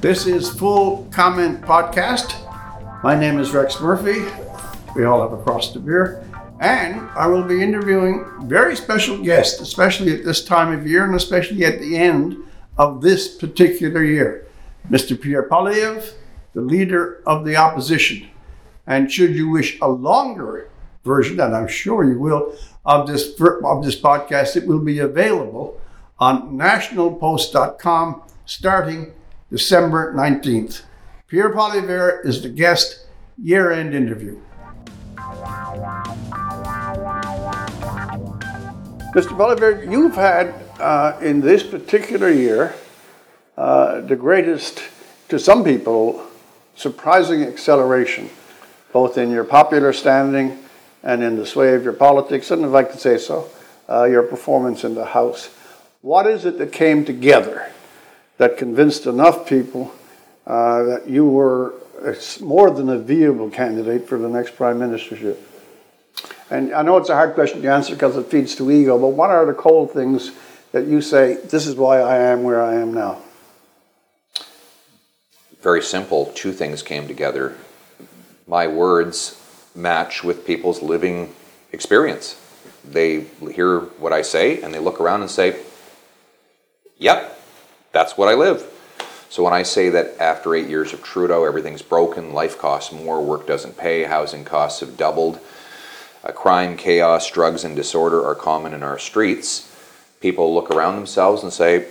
This is Full Comment Podcast. My name is Rex Murphy. We all have a cross to bear. And I will be interviewing very special guests, especially at this time of year and especially at the end of this particular year. Mr. Pierre Poilievre, the leader of the opposition. And should you wish a longer version, and I'm sure you will, of this, of this podcast, it will be available on nationalpost.com starting December 19th. Pierre Poilievre is the guest year end interview. Mr. Poilievre, you've had uh, in this particular year uh, the greatest, to some people, surprising acceleration, both in your popular standing and in the sway of your politics, and if I could say so, uh, your performance in the House. What is it that came together that convinced enough people uh, that you were more than a viable candidate for the next prime ministership? And I know it's a hard question to answer because it feeds to ego, but what are the cold things that you say, this is why I am where I am now? Very simple. Two things came together. My words match with people's living experience. They hear what I say and they look around and say, yep, that's what I live. So when I say that after eight years of Trudeau, everything's broken, life costs more, work doesn't pay, housing costs have doubled, uh, crime, chaos, drugs, and disorder are common in our streets, people look around themselves and say,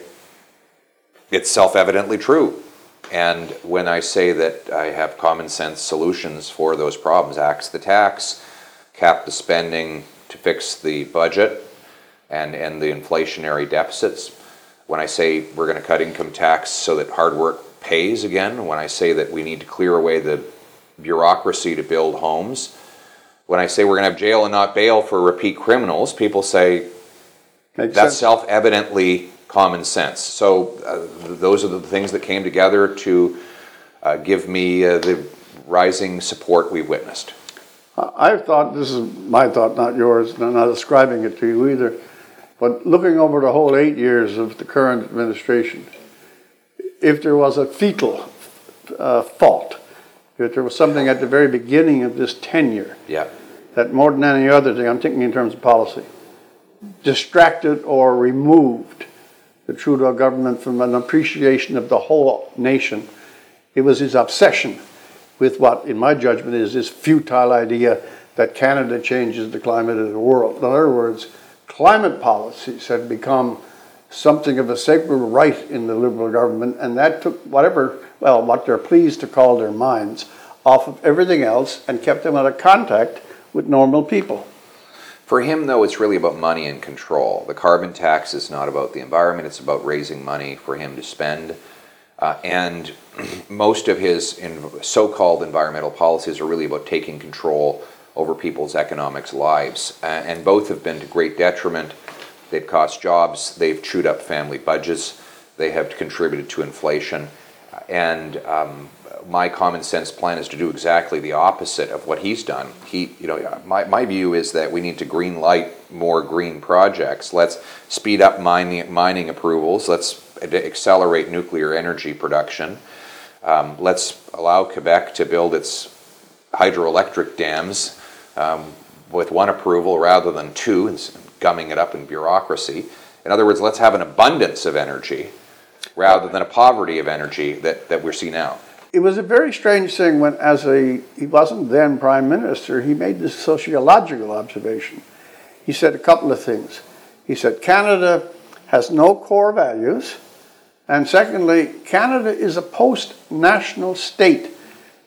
it's self evidently true. And when I say that I have common sense solutions for those problems, axe the tax, cap the spending to fix the budget and end the inflationary deficits, when I say we're going to cut income tax so that hard work pays again, when I say that we need to clear away the bureaucracy to build homes, when I say we're going to have jail and not bail for repeat criminals, people say Makes that's self evidently common sense. So, uh, those are the things that came together to uh, give me uh, the rising support we witnessed. I've thought, this is my thought, not yours, and I'm not ascribing it to you either but looking over the whole eight years of the current administration, if there was a fetal uh, fault, if there was something at the very beginning of this tenure, yeah. that more than any other thing, I'm thinking in terms of policy, distracted or removed the Trudeau government from an appreciation of the whole nation, it was his obsession with what, in my judgment, is this futile idea that Canada changes the climate of the world. In other words, climate policies had become something of a sacred right in the Liberal government, and that took whatever, well, what they're pleased to call their minds off of everything else and kept them out of contact with normal people. For him, though, it's really about money and control. The carbon tax is not about the environment, it's about raising money for him to spend. Uh, and most of his so called environmental policies are really about taking control over people's economics lives. Uh, and both have been to great detriment. They've cost jobs, they've chewed up family budgets, they have contributed to inflation. And um, my common sense plan is to do exactly the opposite of what he's done. He, you know, my, my view is that we need to green light more green projects. Let's speed up mining, mining approvals. Let's accelerate nuclear energy production. Um, let's allow Quebec to build its hydroelectric dams um, with one approval rather than two, and gumming it up in bureaucracy. In other words, let's have an abundance of energy rather than a poverty of energy that, that we're seeing now. It was a very strange thing when, as a, he wasn't then prime minister, he made this sociological observation. He said a couple of things. He said, Canada has no core values. And secondly, Canada is a post national state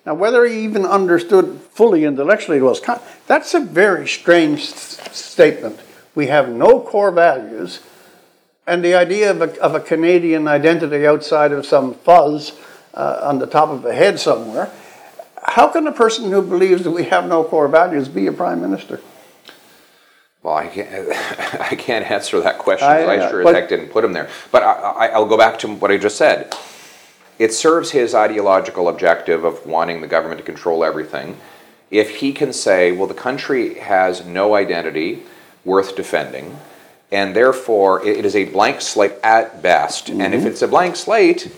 Now, whether he even understood fully intellectually was that's a very strange statement. We have no core values, and the idea of a, of a Canadian identity outside of some fuzz uh, on the top of a head somewhere. How can a person who believes that we have no core values be a prime minister? Well, I can't, I can't answer that question. I, I sure as heck didn't put him there. But I, I, will go back to what I just said. It serves his ideological objective of wanting the government to control everything. If he can say, well, the country has no identity worth defending, and therefore it is a blank slate at best, mm-hmm. and if mm-hmm. it's a blank slate,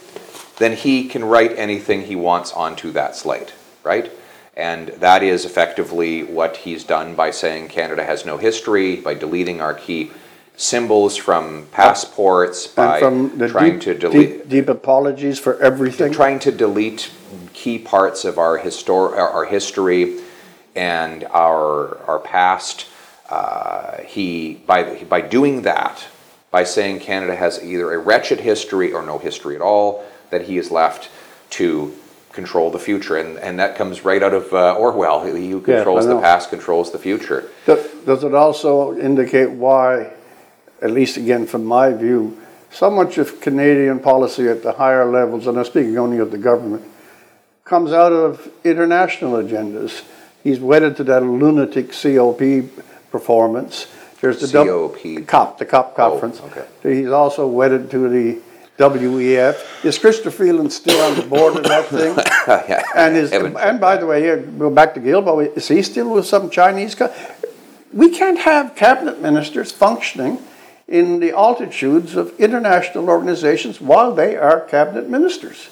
then he can write anything he wants onto that slate, right? And that is effectively what he's done by saying Canada has no history, by deleting our key symbols from passports, by from trying deep, to delete deep, deep, apologies for everything, trying to delete key parts of our histor- our history and our our past. Uh, he by by doing that, by saying Canada has either a wretched history or no history at all, that he is left to control the future, and, and that comes right out of uh, Orwell. He who controls the past controls the future. Does it also indicate why, at least again from my view, so much of Canadian policy at the higher levels, and I'm speaking only of the government, comes out of international agendas? He's wedded to that lunatic COP performance. There's the COP. COP, the COP oh, conference. Oh, okay. He's also wedded to the WEF. Is Chrystia Freeland still on the board of that thing? yeah, and is and by the way, here go back to Guilbeault. Is he still with some Chinese? Co- we can't have cabinet ministers functioning in the altitudes of international organizations while they are cabinet ministers.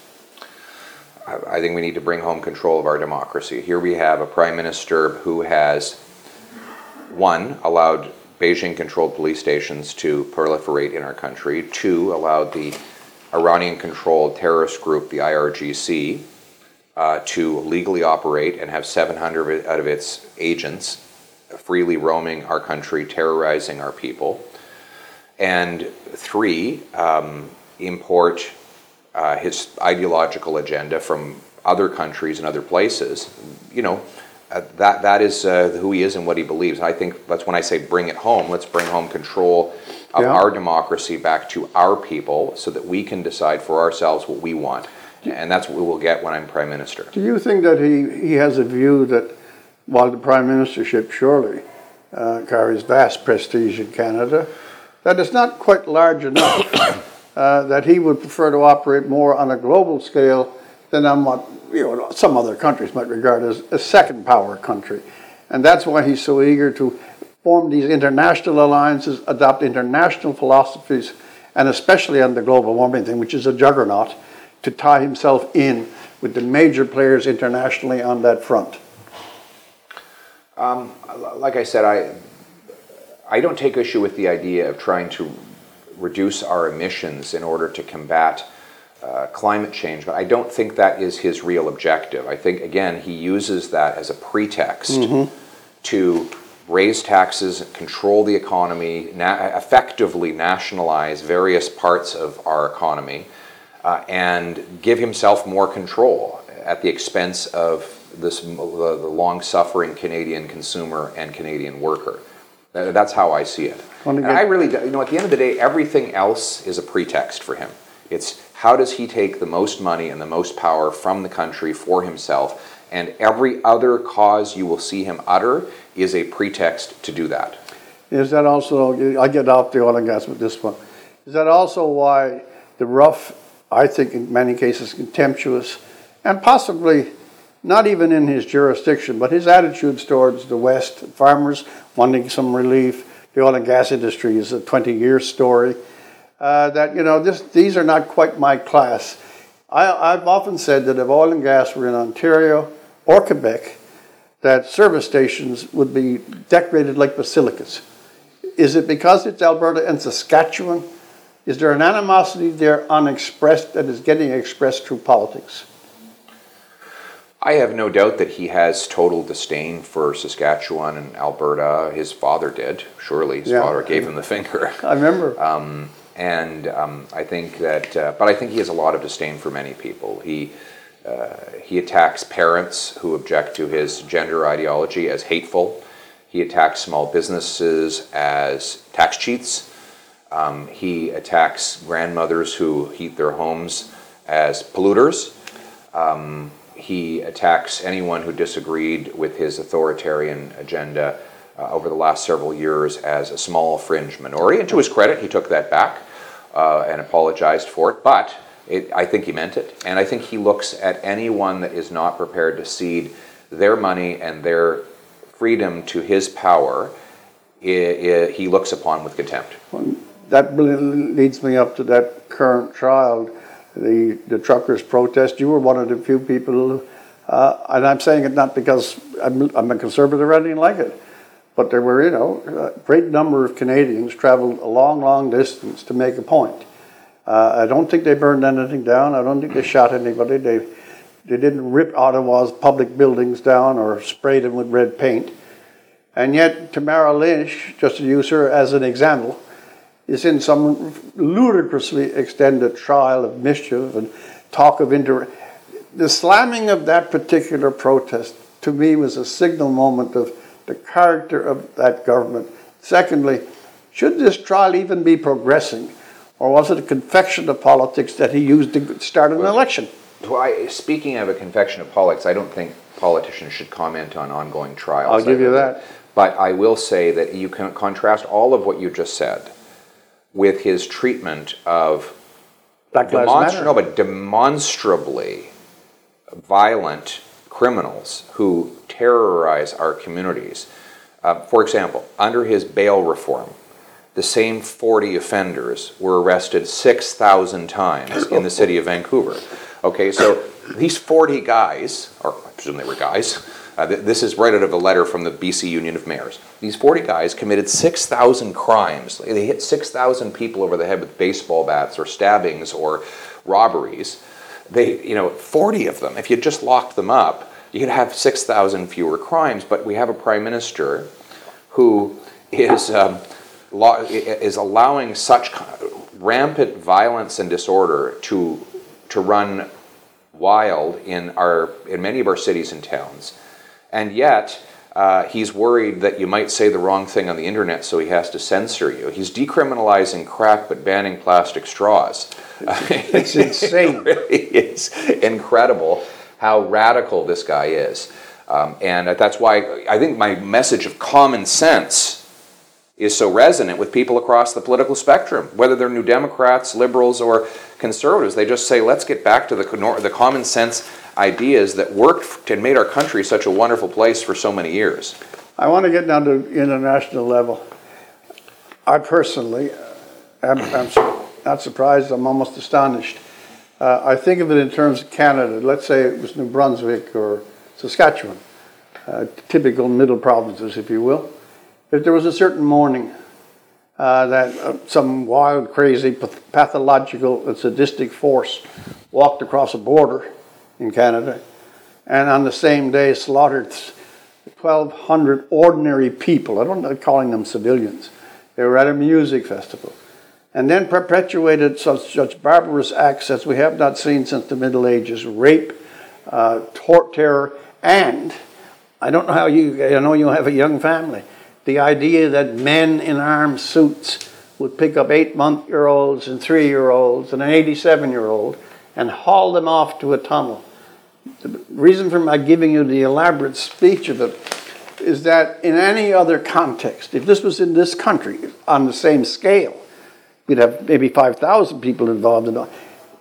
I think we need to bring home control of our democracy. Here we have a prime minister who has, one, allowed Beijing controlled police stations to proliferate in our country, two, allowed the Iranian controlled terrorist group, the IRGC, uh, to legally operate and have 700 out of its agents freely roaming our country, terrorizing our people. And three, um, import uh, his ideological agenda from other countries and other places. You know, uh, that that is uh, who he is and what he believes. And I think that's when I say bring it home. Let's bring home control of yeah. our democracy back to our people, so that we can decide for ourselves what we want. And that's what we will get when I'm prime minister. Do you think that he, he has a view that while the prime ministership surely uh, carries vast prestige in Canada, that it's not quite large enough uh, that he would prefer to operate more on a global scale than on what you know, some other countries might regard as a second power country. And that's why he's so eager to form these international alliances, adopt international philosophies, and especially on the global warming thing, which is a juggernaut, to tie himself in with the major players internationally on that front. Um, like I said, I I don't take issue with the idea of trying to reduce our emissions in order to combat uh, climate change, but I don't think that is his real objective. I think, again, he uses that as a pretext mm-hmm. to raise taxes, control the economy, na- effectively nationalize various parts of our economy, uh, and give himself more control at the expense of this, the, the long suffering Canadian consumer and Canadian worker. That's how I see it. And I really, you know, at the end of the day, everything else is a pretext for him. It's how does he take the most money and the most power from the country for himself? And every other cause you will see him utter is a pretext to do that. Is that also, I get off the oil and gas with this one. Is that also why the rough, I think in many cases contemptuous, and possibly not even in his jurisdiction, but his attitudes towards the West, farmers wanting some relief, the oil and gas industry is a 20 year story uh, that, you know, this, these are not quite my class. I, have often said that if oil and gas were in Ontario or Quebec, that service stations would be decorated like basilicas. Is it because it's Alberta and Saskatchewan? Is there an animosity there unexpressed that is getting expressed through politics? I have no doubt that he has total disdain for Saskatchewan and Alberta. His father did, surely. His yeah. father gave him the finger. I remember. Um, and um, I think that, uh, but I think he has a lot of disdain for many people. He, Uh, he attacks parents who object to his gender ideology as hateful. He attacks small businesses as tax cheats. Um, he attacks grandmothers who heat their homes as polluters. Um, he attacks anyone who disagreed with his authoritarian agenda uh, over the last several years as a small fringe minority. And to his credit, he took that back uh, and apologized for it. But it, I think he meant it. And I think he looks at anyone that is not prepared to cede their money and their freedom to his power, he looks upon with contempt. That leads me up to that current trial, the, the truckers' protest. You were one of the few people, uh, and I'm saying it not because I'm, I'm a conservative or anything like it, but there were, you know, a great number of Canadians traveled a long, long distance to make a point. Uh, I don't think they burned anything down. I don't think they shot anybody. They, they didn't rip Ottawa's public buildings down or spray them with red paint. And yet, Tamara Lynch, just to use her as an example, is in some ludicrously extended trial of mischief and talk of inter. The slamming of that particular protest to me was a signal moment of the character of that government. Secondly, should this trial even be progressing, or was it a confection of politics that he used to start an well, election? Well, I, speaking of a confection of politics, I don't think politicians should comment on ongoing trials. I'll give you that. But I will say that you can contrast all of what you just said with his treatment of demonstra- no, but demonstrably violent criminals who terrorize our communities. Uh, for example, under his bail reform, the same 40 offenders were arrested 6,000 times in the city of Vancouver. Okay, so these 40 guys, or I presume they were guys, uh, th- this is right out of a letter from the BC Union of Mayors. These 40 guys committed 6,000 crimes. They hit 6,000 people over the head with baseball bats or stabbings or robberies. They, you know, 40 of them, if you just locked them up, you could have 6,000 fewer crimes. But we have a prime minister who is, um, is allowing such rampant violence and disorder to, to run wild in, our, in many of our cities and towns and yet uh, he's worried that you might say the wrong thing on the internet, so he has to censor you. He's decriminalizing crack but banning plastic straws. It's, insane. it really is incredible how radical this guy is. Um, and that's why I think my message of common sense is so resonant with people across the political spectrum, whether they're New Democrats, liberals, or conservatives. They just say, let's get back to the, the common sense ideas that worked and made our country such a wonderful place for so many years. I want to get down to international level. I personally am, am not surprised, I'm almost astonished. Uh, I think of it in terms of Canada. Let's say it was New Brunswick or Saskatchewan, uh, typical middle provinces, if you will. If there was a certain morning uh, that uh, some wild, crazy, pathological, sadistic force walked across a border in Canada, and on the same day slaughtered 1,200 ordinary people. I don't know calling them civilians. They were at a music festival. And then perpetuated such, such barbarous acts as we have not seen since the Middle Ages rape, uh, terror, and I don't know how you, I know you have a young family. The idea that men in armed suits would pick up eight month year olds and three year olds and an 87 year old and haul them off to a tunnel. The reason for my giving you the elaborate speech of it is that in any other context, if this was in this country on the same scale, we'd have maybe 5,000 people involved in it.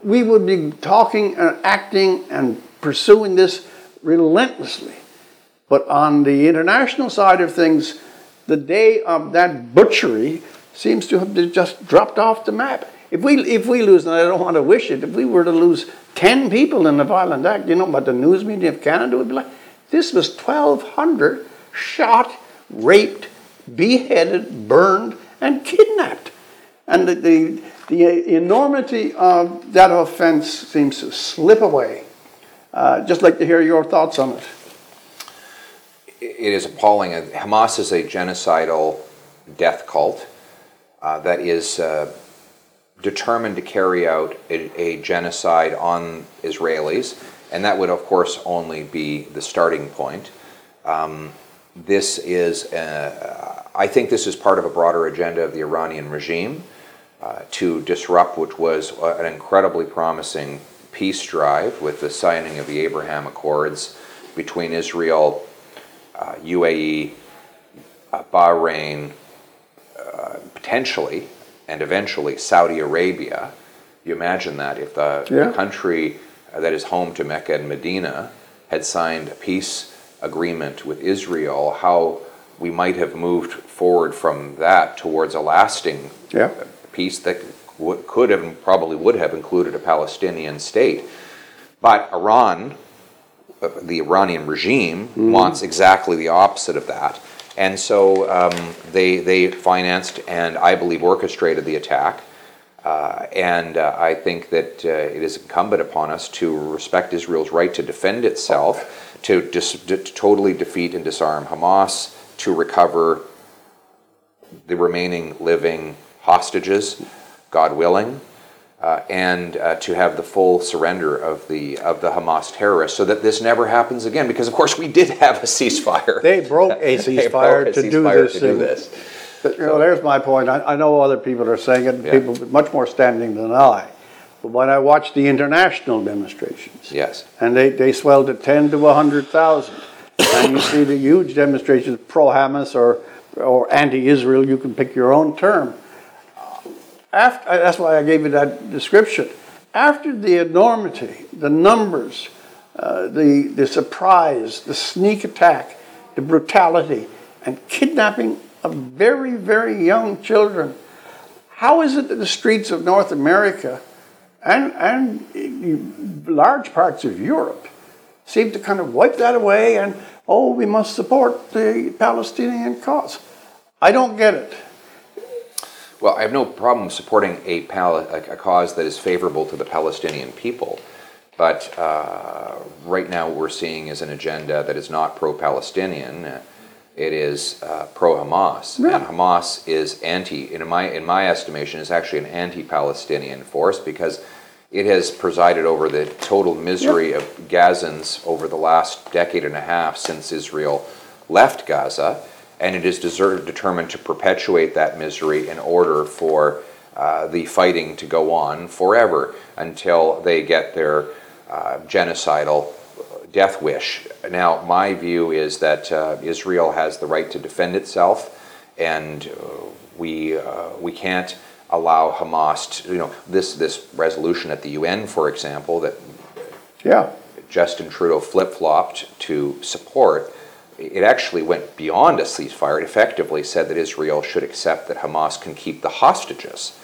We would be talking and acting and pursuing this relentlessly. But on the international side of things, the day of that butchery seems to have just dropped off the map. If we, if we lose, and I don't want to wish it, if we were to lose 10 people in a violent act, you know what the news media of Canada would be like? This was 1,200 shot, raped, beheaded, burned, and kidnapped. And the, the, the enormity of that offense seems to slip away. Uh, just like to hear your thoughts on it. It is appalling. Hamas is a genocidal death cult uh, that is uh, determined to carry out a, a genocide on Israelis and that would, of course, only be the starting point. Um, this is, uh, I think, this is part of a broader agenda of the Iranian regime uh, to disrupt, which was uh, an incredibly promising peace drive with the signing of the Abraham Accords between Israel, UAE, uh, Bahrain, uh, potentially, and eventually Saudi Arabia. You imagine that if the, Yeah. the country that is home to Mecca and Medina had signed a peace agreement with Israel, how we might have moved forward from that towards a lasting Yeah. peace that w- could have and probably would have included a Palestinian state. But Iran, uh, the Iranian regime, wants exactly the opposite of that. And so um, they, they financed and I believe orchestrated the attack. Uh, and uh, I think that uh, it is incumbent upon us to respect Israel's right to defend itself, to, dis- to totally defeat and disarm Hamas, to recover the remaining living hostages, God willing, uh, and uh, to have the full surrender of the of the Hamas terrorists, so that this never happens again. Because of course we did have a ceasefire. They broke a They broke ceasefire a to do this to do this. But, you know, there's my point. I, I know other people are saying it, Yeah. people much more standing than I. But when I watch the international demonstrations, Yes. and they, they swell to 10 to 100,000, and you see the huge demonstrations pro Hamas or, or anti Israel, you can pick your own term. After, that's why I gave you that description. After the enormity, the numbers, uh, the, the surprise, the sneak attack, the brutality, and kidnapping of very, very young children, how is it that the streets of North America and, and large parts of Europe seem to kind of wipe that away and, oh, we must support the Palestinian cause? I don't get it. Well, I have no problem supporting a, pal- a a cause that is favorable to the Palestinian people. But uh, right now, what we're seeing is an agenda that is not pro Palestinian. It is uh, pro Hamas. And Hamas is anti, in my, in my estimation, is actually an anti Palestinian force because it has presided over the total misery of Gazans over the last decade and a half since Israel left Gaza and it is determined to perpetuate that misery in order for uh, the fighting to go on forever until they get their uh, genocidal death wish. Now, my view is that uh, Israel has the right to defend itself, and uh, we uh, we can't allow Hamas to, you know, this this resolution at the UN, for example, that Yeah. Justin Trudeau flip flopped to support, it actually went beyond a ceasefire. It effectively said that Israel should accept that Hamas can keep the hostages.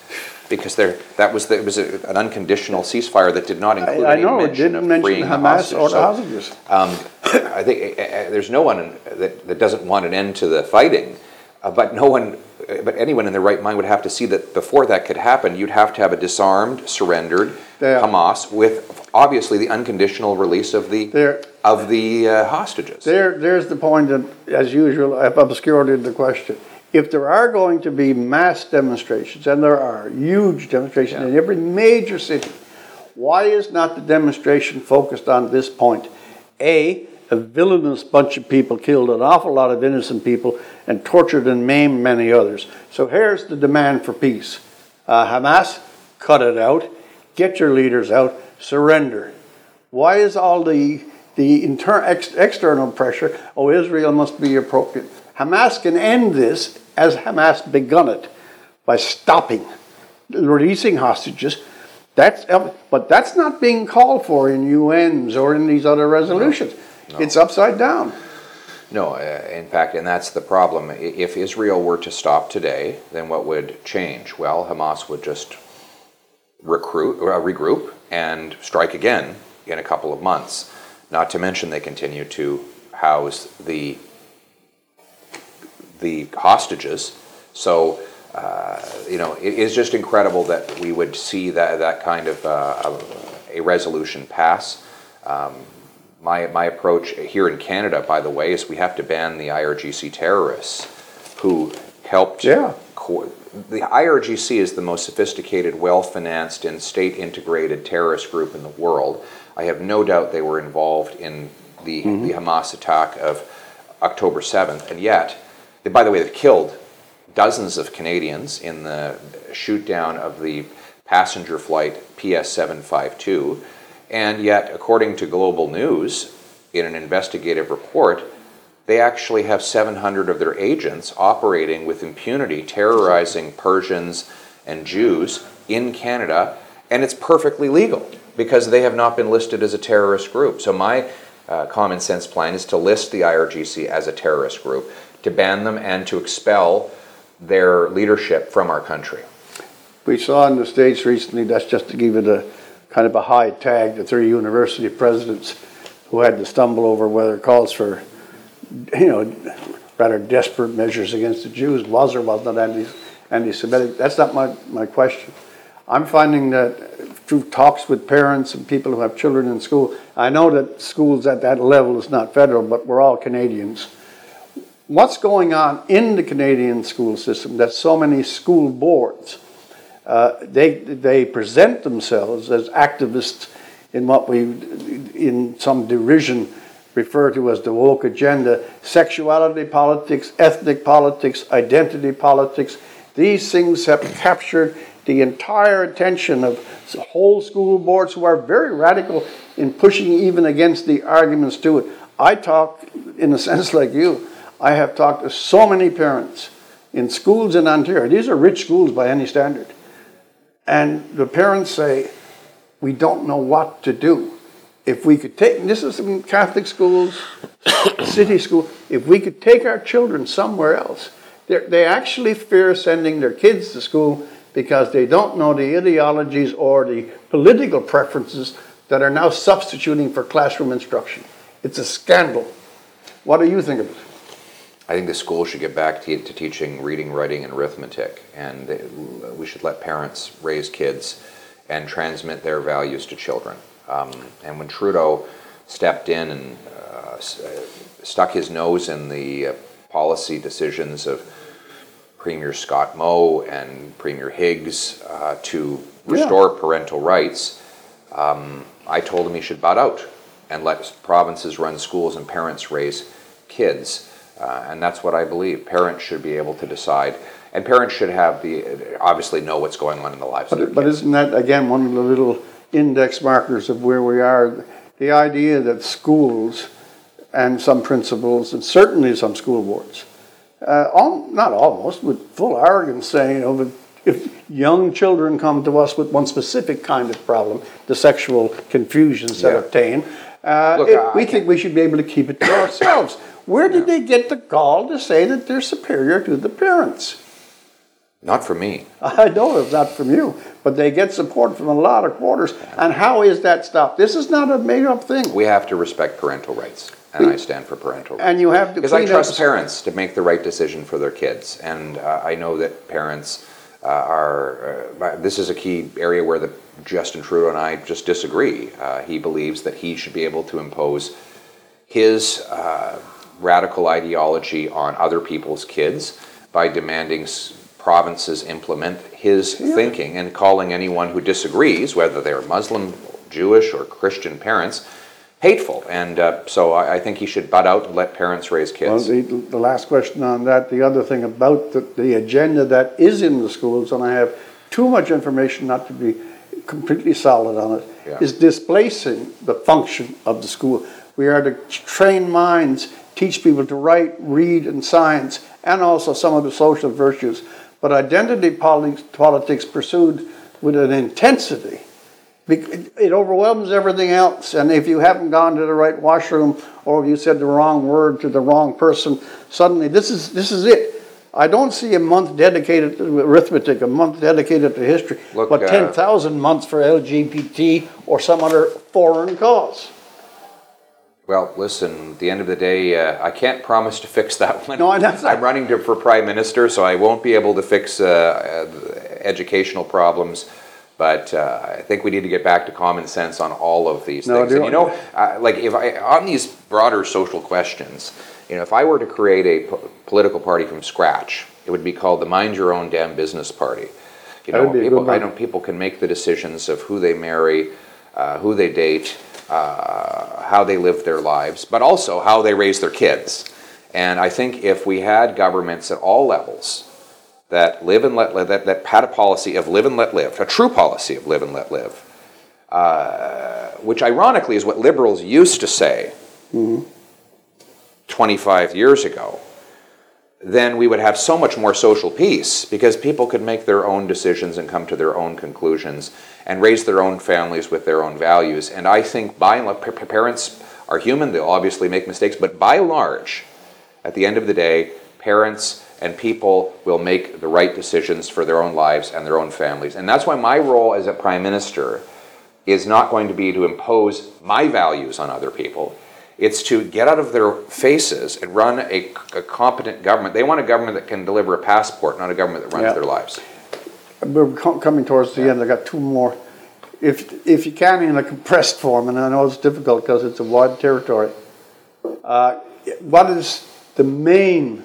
Because there, that was, the, it was a, an unconditional ceasefire that did not include I, I any know mention didn't of mention freeing Hamas the or the hostages. So, hostages. um, I think uh, there's no one that, that doesn't want an end to the fighting, uh, but no one, but anyone in their right mind would have to see that before that could happen, you'd have to have a disarmed, surrendered Yeah. Hamas with obviously the unconditional release of the There- of the uh, hostages. There, there's the point that, as usual, I've obscured the question. If there are going to be mass demonstrations, and there are huge demonstrations in every major city, why is not the demonstration focused on this point? A, a villainous bunch of people killed an awful lot of innocent people and tortured and maimed many others. So here's the demand for peace. Uh, Hamas, cut it out. Get your leaders out. Surrender. Why is all the the inter- ex- external pressure? Oh, Israel must be appropriate. Hamas can end this as Hamas begun it by stopping, releasing hostages. That's but that's not being called for in UNs or in these other resolutions. It's upside down. No, uh, in fact, and that's the problem. If Israel were to stop today, then what would change? Well, Hamas would just recruit, uh, regroup, and strike again in a couple of months. Not to mention they continue to house the the hostages. So, uh, you know, it is just incredible that we would see that that kind of uh, a resolution pass. Um, my my approach here in Canada, by the way, is we have to ban the IRGC terrorists who helped Yeah. co- the IRGC is the most sophisticated, well financed, and state integrated terrorist group in the world. I have no doubt they were involved in the, mm-hmm. the Hamas attack of October 7th, and yet, they, by the way, they've killed dozens of Canadians in the shoot down of the passenger flight PS 752, and yet, according to Global News, in an investigative report, they actually have 700 of their agents operating with impunity, terrorizing Persians and Jews in Canada, and it's perfectly legal because they have not been listed as a terrorist group. So, my uh, common sense plan is to list the IRGC as a terrorist group, to ban them, and to expel their leadership from our country. We saw in the States recently, that's just to give it a kind of a high tag, to three university presidents who had to stumble over whether calls for, you know, rather desperate measures against the Jews was or was not anti, anti-Semitic. That's not my, my question. I'm finding that through talks with parents and people who have children in school, I know that schools at that level is not federal, but we're all Canadians. What's going on in the Canadian school system that so many school boards uh, they, they present themselves as activists in what we, in some derision, refer to as the woke agenda sexuality politics, ethnic politics, identity politics. These things have captured the entire attention of whole school boards who are very radical in pushing even against the arguments to it. I talk, in a sense like you, I have talked to so many parents in schools in Ontario. These are rich schools by any standard and the parents say, we don't know what to do. If we could take, this is in Catholic schools, city school, if we could take our children somewhere else, they actually fear sending their kids to school because they don't know the ideologies or the political preferences that are now substituting for classroom instruction. It's a scandal. What do you think of it? I think the school should get back to, to teaching reading, writing, and arithmetic, and they, we should let parents raise kids and transmit their values to children. Um, and when Trudeau stepped in and uh, uh stuck his nose in the uh, policy decisions of Premier Scott Moe and Premier Higgs uh, to restore yeah. parental rights, um, I told him he should butt out and let provinces run schools and parents raise kids. Uh, and that's what I believe. Parents should be able to decide, and parents should have the obviously know what's going on in the lives. But, of but isn't that again one of the little index markers of where we are? The idea that schools and some principals and certainly some school boards, uh, all, not almost, with full arrogance, saying, you know, if young children come to us with one specific kind of problem, the sexual confusions that yeah. obtain, uh, Look, it, we think we should be able to keep it to ourselves. Where did they get the gall to say that they're superior to the parents? Not from me. I know it's not from you, but they get support from a lot of quarters. And how is that stopped? This is not a made up thing. We have to respect parental rights, and we, I stand for parental rights. And you have to because I trust up. parents to make the right decision for their kids, and uh, I know that parents uh, are. Uh, this is a key area where the Justin Trudeau and I just disagree. Uh, he believes that he should be able to impose his uh, radical ideology on other people's kids by demanding provinces implement his yeah. thinking and calling anyone who disagrees, whether they're Muslim, Jewish, or Christian parents, hateful. And uh, so I, I, think he should butt out and let parents raise kids. Well, the, the last question on that, the other thing about the, the agenda that is in the schools, and I have too much information not to be completely solid on it, yeah. is displacing the function of the school. We are to train minds teach people to write, read, and science, and also some of the social virtues. But identity politics pursued with an intensity, it overwhelms everything else. And if you haven't gone to the right washroom or if you said the wrong word to the wrong person, suddenly this is, this is it. I don't see a month dedicated to arithmetic, a month dedicated to history, Look, but uh, 10,000 months for LGBT or some other foreign cause. Well, listen, at the end of the day, uh, I can't promise to fix that one. No, that's I'm running to, for prime minister, so I won't be able to fix uh, uh, educational problems But uh, I think we need to get back to common sense on all of these No, things. And you know, like if I on these broader social questions, you know, if I were to create a po- political party from scratch, it would be called the Mind Your Own Damn Business Party. You know, would be a people, I know people can make the decisions of who they marry, uh, who they date, uh, how they live their lives, but also how they raise their kids. And I think if we had governments at all levels that live and let live, that, that had a policy of live and let live, a true policy of live and let live, uh, which ironically is what liberals used to say 25 years ago, then we would have so much more social peace because people could make their own decisions and come to their own conclusions and raise their own families with their own values. And I think by and large, pa- pa- parents are human, they'll obviously make mistakes, but by large, at the end of the day, parents and people will make the right decisions for their own lives and their own families. And that's why my role as a prime minister is not going to be to impose my values on other people. It's to get out of their faces and run a, a competent government. They want a government that can deliver a passport, not a government that runs Yeah. their lives. We're coming towards the end. I got two more. If if you can in a compressed form, and I know it's difficult because it's a wide territory. Uh, what is the main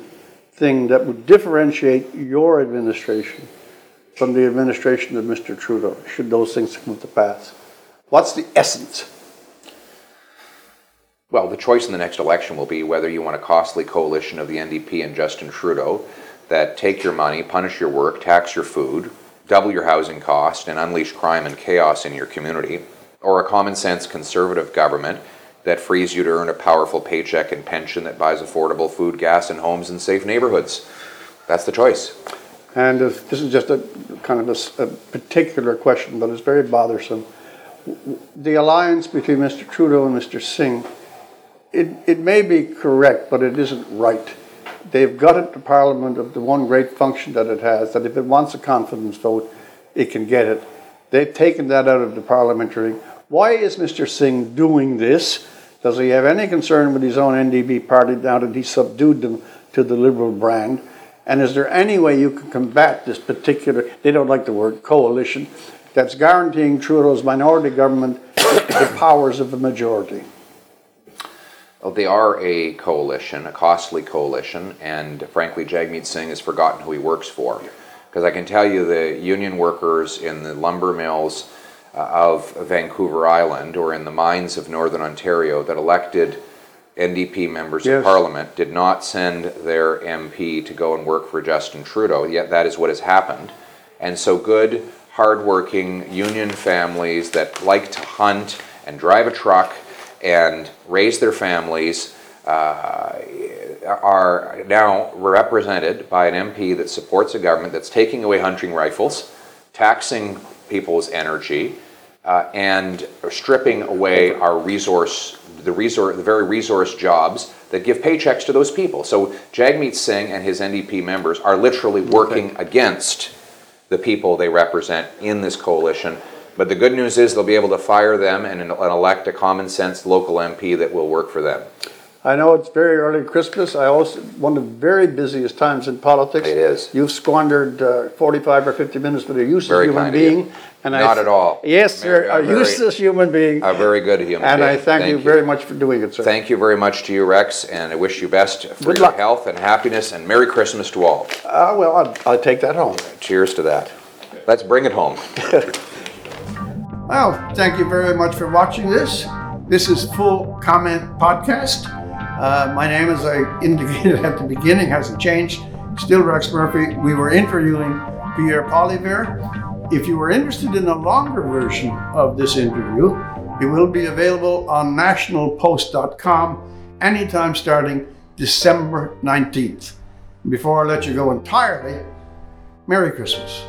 thing that would differentiate your administration from the administration of Mr. Trudeau? Should those things come to pass? What's the essence? Well, the choice in the next election will be whether you want a costly coalition of the NDP and Justin Trudeau that take your money, punish your work, tax your food, double your housing cost, and unleash crime and chaos in your community, or a common sense conservative government that frees you to earn a powerful paycheck and pension that buys affordable food, gas, and homes in safe neighborhoods. That's the choice. And if, this is just a kind of a particular question, but it's very bothersome. The alliance between Mr. Trudeau and Mr. Singh, it, it may be correct, but it isn't right. They've got it to Parliament of the one great function that it has, that if it wants a confidence vote, it can get it. They've taken that out of the parliamentary. Why is Mr. Singh doing this? Does he have any concern with his own NDP party now that he subdued them to the Liberal brand? And is there any way you can combat this particular, they don't like the word coalition, that's guaranteeing Trudeau's minority government the powers of the majority? Well, they are a coalition, a costly coalition, and frankly, Jagmeet Singh has forgotten who he works for. Because I can tell you the union workers in the lumber mills uh, of Vancouver Island or in the mines of Northern Ontario that elected NDP members Yes. of parliament did not send their MP to go and work for Justin Trudeau, yet that is what has happened. And so good, hardworking union families that like to hunt and drive a truck and raise their families uh, are now represented by an MP that supports a government that's taking away hunting rifles, taxing people's energy, uh, and stripping away our resource, the resource, the very resource jobs that give paychecks to those people. So Jagmeet Singh and his NDP members are literally working against the people they represent in this coalition. But the good news is they'll be able to fire them and, elect a common sense local MP that will work for them. I know it's very early Christmas. I also one of the very busiest times in politics. It is. You've squandered uh, 45 or 50 minutes with a useless Very human you. being, and Not I, at all. Yes, a a very- useless human being. A very good human being. and being. I thank, you, very much for doing it, sir. Thank you very much to you, Rex, and I wish you best for Good your luck. health and happiness, and Merry Christmas to all. uh, well, I'll, I'll take that home. Cheers to that. Let's bring it home. Well, thank you very much for watching this. This is Full Comment Podcast. Uh, my name, as I indicated at the beginning, hasn't changed. Still Rex Murphy. We were interviewing Pierre Poilievre. If you were interested in a longer version of this interview, it will be available on nationalpost.com anytime starting December 19th. Before I let you go entirely, Merry Christmas.